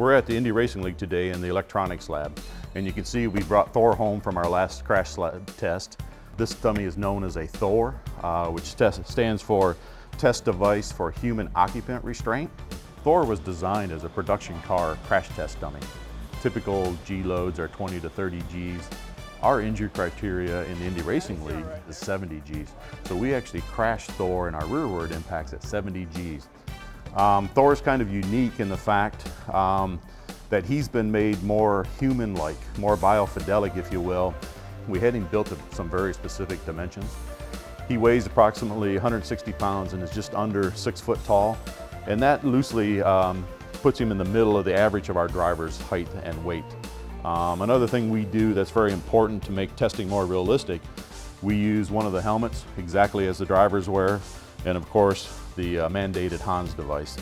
We're at the Indy Racing League today in the electronics lab, and you can see we brought Thor home from our last crash test. This dummy is known as a Thor, uh, which stands for Test Device for Human Occupant Restraint. Thor was designed as a production car crash test dummy. Typical G loads are 20 to 30 Gs. Our injury criteria in the Indy Racing League is 70 Gs. So we actually crash Thor in our rearward impacts at 70 Gs. Um, Thor is kind of unique in the fact um, that he's been made more human-like, more biofidelic, if you will. We had him built to some very specific dimensions. He weighs approximately 160 pounds and is just under six foot tall. And that loosely um, puts him in the middle of the average of our drivers' height and weight. Um, another thing we do that's very important to make testing more realistic, we use one of the helmets exactly as the drivers wear, and of course the uh, mandated Hans device.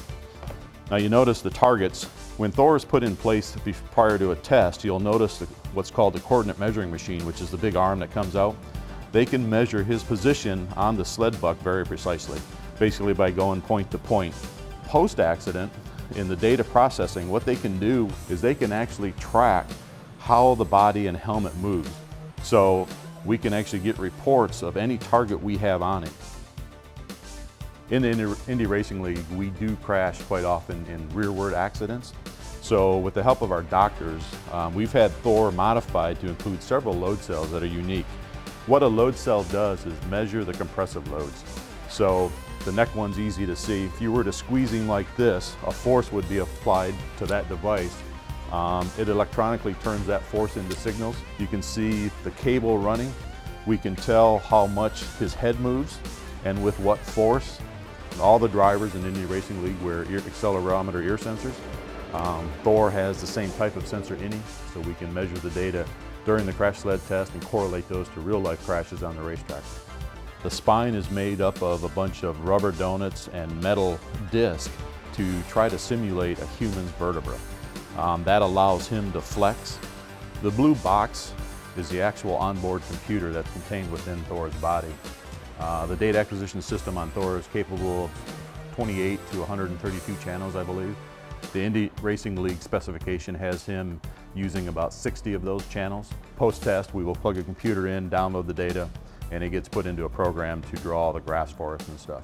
Now you notice the targets, when Thor is put in place prior to a test, you'll notice the, what's called the coordinate measuring machine, which is the big arm that comes out. They can measure his position on the sled buck very precisely, basically by going point to point. Post-accident, in the data processing, what they can do is they can actually track how the body and helmet moves. So we can actually get reports of any target we have on it. In the Indy Racing League, we do crash quite often in rearward accidents. So with the help of our doctors, um, we've had Thor modified to include several load cells that are unique. What a load cell does is measure the compressive loads. So the neck one's easy to see. If you were to squeezing like this, a force would be applied to that device um, it electronically turns that force into signals. You can see the cable running. We can tell how much his head moves and with what force. All the drivers in Indy Racing League wear ear, accelerometer ear sensors. Um, Thor has the same type of sensor in him, so we can measure the data during the crash sled test and correlate those to real life crashes on the racetrack. The spine is made up of a bunch of rubber donuts and metal disc to try to simulate a human's vertebra. Um, that allows him to flex. The blue box is the actual onboard computer that's contained within Thor's body. Uh, the data acquisition system on Thor is capable of 28 to 132 channels, I believe. The Indy Racing League specification has him using about 60 of those channels. Post-test, we will plug a computer in, download the data, and it gets put into a program to draw the graphs for us and stuff.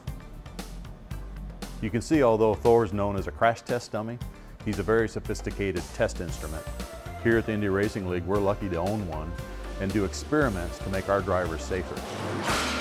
You can see, although Thor is known as a crash test dummy, He's a very sophisticated test instrument. Here at the Indy Racing League, we're lucky to own one and do experiments to make our drivers safer.